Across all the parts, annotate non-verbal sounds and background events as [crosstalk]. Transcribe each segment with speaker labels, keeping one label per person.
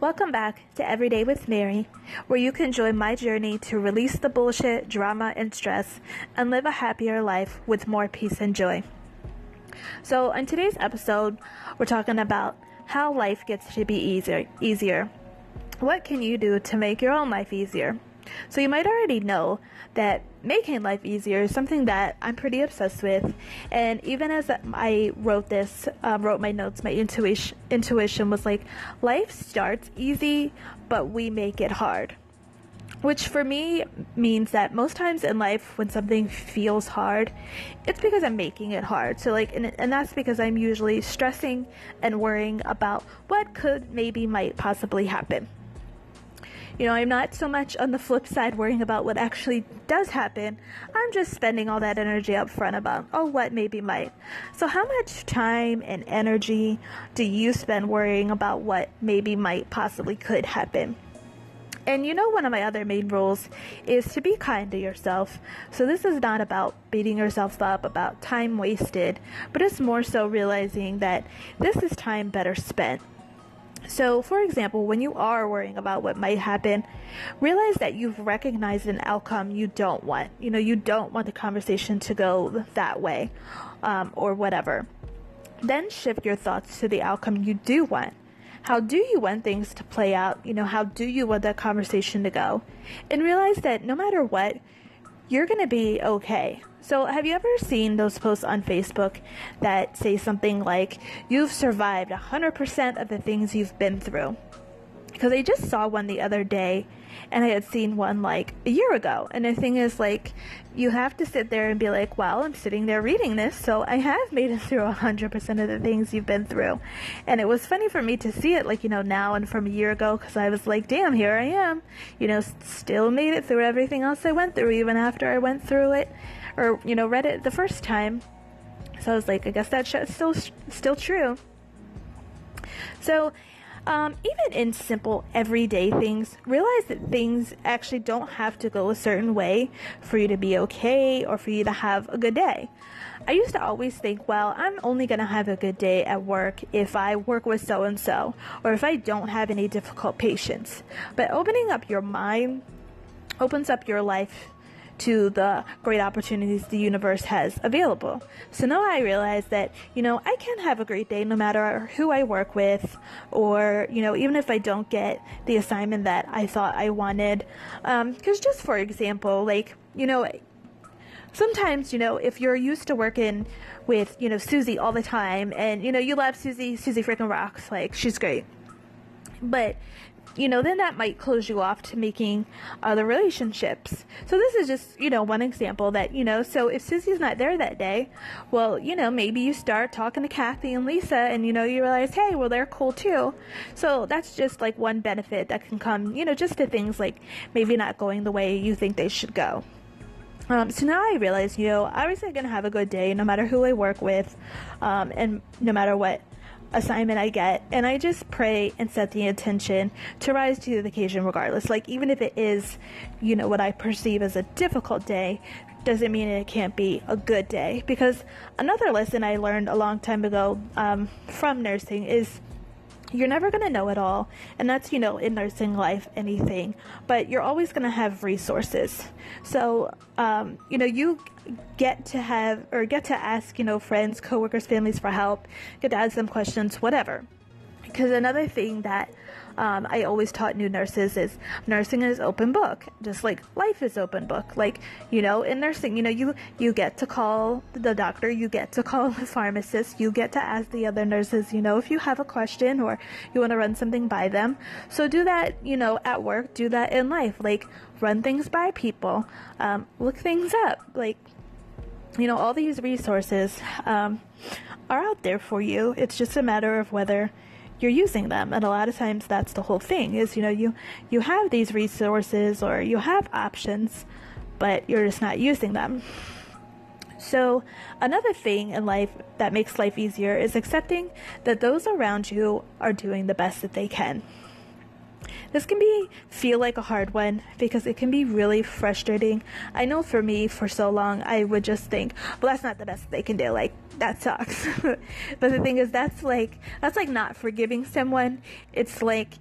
Speaker 1: Welcome back to Everyday with Mary, where you can join my journey to release the bullshit, drama, and stress and live a happier life with more peace and joy. So, in today's episode, we're talking about how life gets to be easier. Easier. What can you do to make your own life easier? So, you might already know that making life easier is something that I'm pretty obsessed with. And even as I wrote this, uh, wrote my notes, my intuition intuition was like, life starts easy, but we make it hard. Which for me means that most times in life, when something feels hard, it's because I'm making it hard. So, like, and, and that's because I'm usually stressing and worrying about what could, maybe, might possibly happen. You know, I'm not so much on the flip side worrying about what actually does happen. I'm just spending all that energy up front about, oh, what maybe might. So, how much time and energy do you spend worrying about what maybe might possibly could happen? And you know, one of my other main rules is to be kind to yourself. So, this is not about beating yourself up, about time wasted, but it's more so realizing that this is time better spent. So, for example, when you are worrying about what might happen, realize that you've recognized an outcome you don't want. You know, you don't want the conversation to go that way um, or whatever. Then shift your thoughts to the outcome you do want. How do you want things to play out? You know, how do you want that conversation to go? And realize that no matter what, you're going to be okay. So, have you ever seen those posts on Facebook that say something like, You've survived 100% of the things you've been through? Because I just saw one the other day and I had seen one like a year ago. And the thing is, like, you have to sit there and be like, Well, I'm sitting there reading this, so I have made it through 100% of the things you've been through. And it was funny for me to see it, like, you know, now and from a year ago, because I was like, Damn, here I am. You know, still made it through everything else I went through, even after I went through it or you know read it the first time. So I was like, I guess that's still still true. So um, even in simple everyday things, realize that things actually don't have to go a certain way for you to be okay or for you to have a good day. I used to always think, well, I'm only going to have a good day at work if I work with so and so or if I don't have any difficult patients. But opening up your mind opens up your life to the great opportunities the universe has available. So now I realize that, you know, I can have a great day no matter who I work with, or, you know, even if I don't get the assignment that I thought I wanted. Because um, just for example, like, you know, sometimes, you know, if you're used to working with, you know, Susie all the time and, you know, you love Susie, Susie freaking rocks, like, she's great. But you know, then that might close you off to making other relationships. So this is just, you know, one example that, you know, so if Susie's not there that day, well, you know, maybe you start talking to Kathy and Lisa and, you know, you realize, hey, well, they're cool too. So that's just like one benefit that can come, you know, just to things like maybe not going the way you think they should go. Um, so now I realize, you know, I was going to have a good day no matter who I work with um, and no matter what assignment I get, and I just pray and set the intention to rise to the occasion regardless. Like, even if it is, you know, what I perceive as a difficult day, doesn't mean it can't be a good day. Because another lesson I learned a long time ago um, from nursing is you're never going to know it all and that's you know in nursing life anything but you're always going to have resources. So um, you know you get to have or get to ask you know friends coworkers families for help get to ask them questions whatever because another thing that um, I always taught new nurses is nursing is open book, just like life is open book. Like you know, in nursing, you know, you you get to call the doctor, you get to [laughs] call the pharmacist, you get to ask the other nurses, you know, if you have a question or you want to run something by them. So do that, you know, at work. Do that in life. Like run things by people, um, look things up. Like you know, all these resources um, are out there for you. It's just a matter of whether you're using them. And a lot of times that's the whole thing is you know you you have these resources or you have options but you're just not using them. So another thing in life that makes life easier is accepting that those around you are doing the best that they can this can be feel like a hard one because it can be really frustrating. I know for me for so long I would just think, well that's not the best they can do. Like that sucks. [laughs] but the thing is that's like that's like not forgiving someone. It's like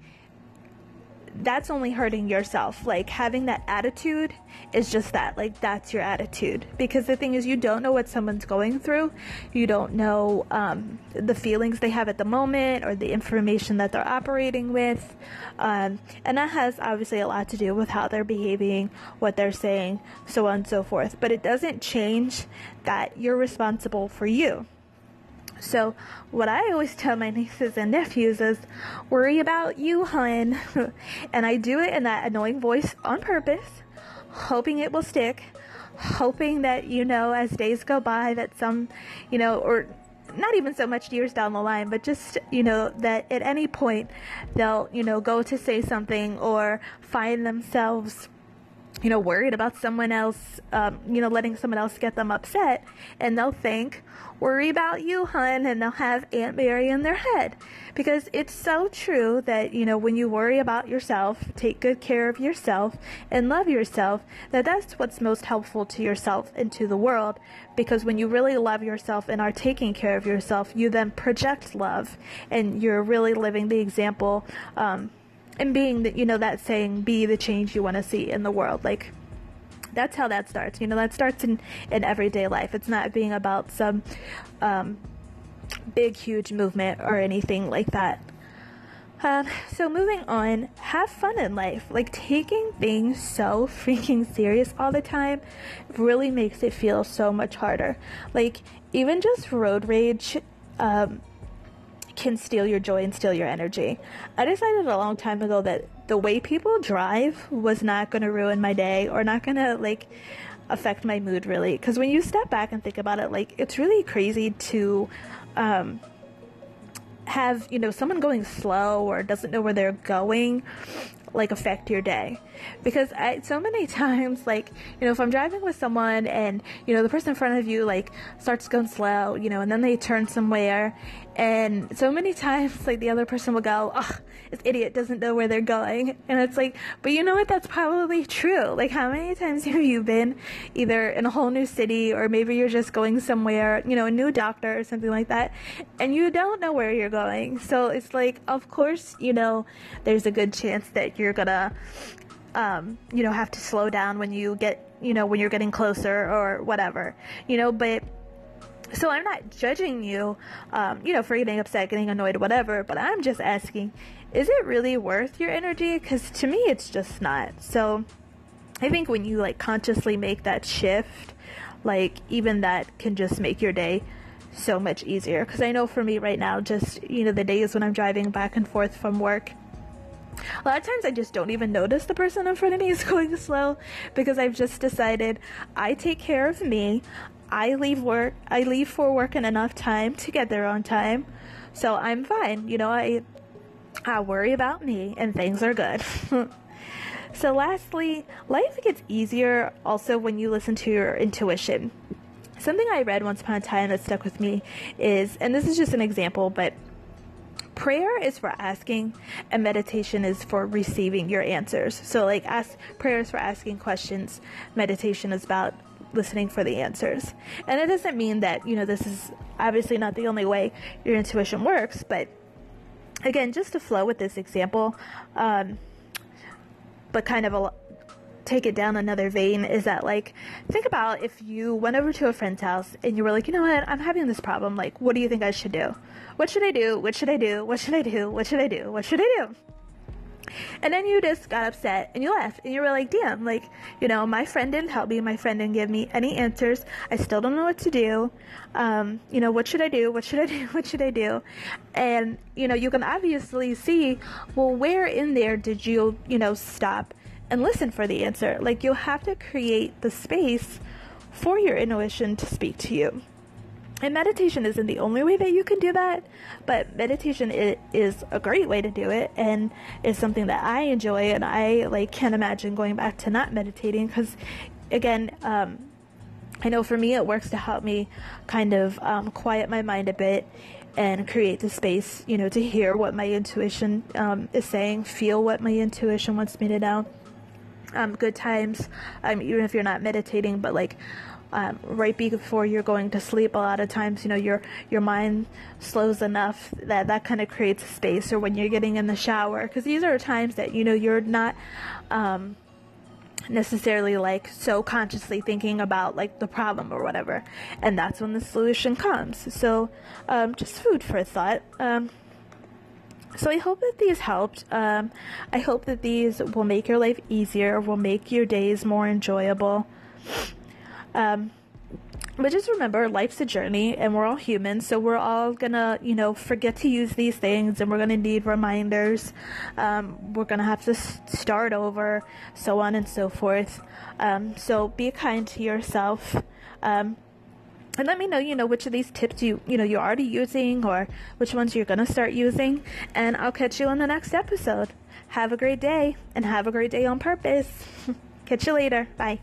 Speaker 1: that's only hurting yourself. Like having that attitude is just that. Like that's your attitude. Because the thing is, you don't know what someone's going through. You don't know um, the feelings they have at the moment or the information that they're operating with. Um, and that has obviously a lot to do with how they're behaving, what they're saying, so on and so forth. But it doesn't change that you're responsible for you. So, what I always tell my nieces and nephews is worry about you, hun. [laughs] and I do it in that annoying voice on purpose, hoping it will stick, hoping that, you know, as days go by, that some, you know, or not even so much years down the line, but just, you know, that at any point they'll, you know, go to say something or find themselves you know, worried about someone else, um, you know, letting someone else get them upset, and they'll think, worry about you, hun, and they'll have Aunt Mary in their head. Because it's so true that, you know, when you worry about yourself, take good care of yourself, and love yourself, that that's what's most helpful to yourself and to the world. Because when you really love yourself and are taking care of yourself, you then project love, and you're really living the example, um, and being that you know that saying be the change you want to see in the world like that's how that starts you know that starts in in everyday life it's not being about some um, big huge movement or anything like that um, so moving on, have fun in life. Like taking things so freaking serious all the time really makes it feel so much harder. Like even just road rage um, can steal your joy and steal your energy. I decided a long time ago that the way people drive was not going to ruin my day or not going to like affect my mood really because when you step back and think about it like it's really crazy to um, have you know someone going slow or doesn't know where they're going like affect your day. Because I so many [laughs] times like you know if I'm driving with someone and you know the person in front of you like starts going slow you know and then they turn somewhere and so many [laughs] times like the other person will go oh this idiot doesn't know where they're going. And it's like but you know what? That's probably true. Like how many times [laughs] have you been either in a whole new city or maybe you're just going somewhere you know a new doctor or something like that and you don't know where you're going. So it's like of course you know there's a good chance that you're gonna um, you know have to slow down when you get you know when you're getting closer or whatever you know but so I'm not judging you, um, you know, for getting upset, getting annoyed, whatever. But I'm just asking, is it really worth your energy? Because to me, it's just not. So I think when you like consciously make that shift, like even that can just make your day so much easier. Because I know for me right now, just you know, the days when I'm driving back and forth from work a lot of times I just don't even notice the person in front of me is [laughs] going slow because I've just decided I take care of me. I leave work I leave for work in enough time to get there on time. So I'm fine. You know, I I worry about me and things are good. [laughs] so lastly, life gets easier also when you listen to your intuition. Something I read once upon a time that stuck with me is and this is just an example, but prayer is for asking and meditation is for receiving your answers. So like ask prayers for asking questions. Meditation is about listening for the answers. And it doesn't mean that you know this is obviously not the only way your intuition works but again just to flow with this example um, but kind of a take it down another vein is that like think about if you went over to a friend's house and you were like you know what? I'm having this problem. Like what do you think i should do? What should i do? What should i do? What should i do? What should i do? What should i do? And then you just got upset and you left and you were like damn like you know my friend didn't help me. My friend didn't give me any answers. I still don't know what to do. Um, you know what should i do? What should i do? [laughs] What should i do? And you know you can obviously see well where in there did you you know stop and listen for the answer. Like you'll have to create the space for your intuition to speak to you. And meditation isn't the only way that you can do that, but meditation is a great way to do it and is something that I enjoy and I like can't imagine going back to not meditating because again, um, I know for me it works to help me kind of um, quiet my mind a bit and create the space, you know, to hear what my intuition um, is saying, feel what my intuition wants me to know um, good times, um, even if you're not meditating, but like um, right before you're going to sleep. A lot of times, you know, your your mind slows enough that that kind of creates space. Or when you're getting in the shower, because these are times that you know you're not. Um, necessarily like so consciously thinking about like the problem or whatever and that's when the solution comes so um, just food for thought um, so I hope that these helped. Um, I hope that these will make your life easier, will make your days more enjoyable. Um, but just remember, life's a journey, and we're all humans, so we're all gonna, you know, forget to use these things, and we're gonna need reminders. Um, we're gonna have to s- start over, so on and so forth. Um, so be kind to yourself. And let me know you know which of these tips you you know you're already using or which ones you're to start using and i'll catch you on the next episode. Have a great day and have a great day on purpose. [laughs] Catch you later. Bye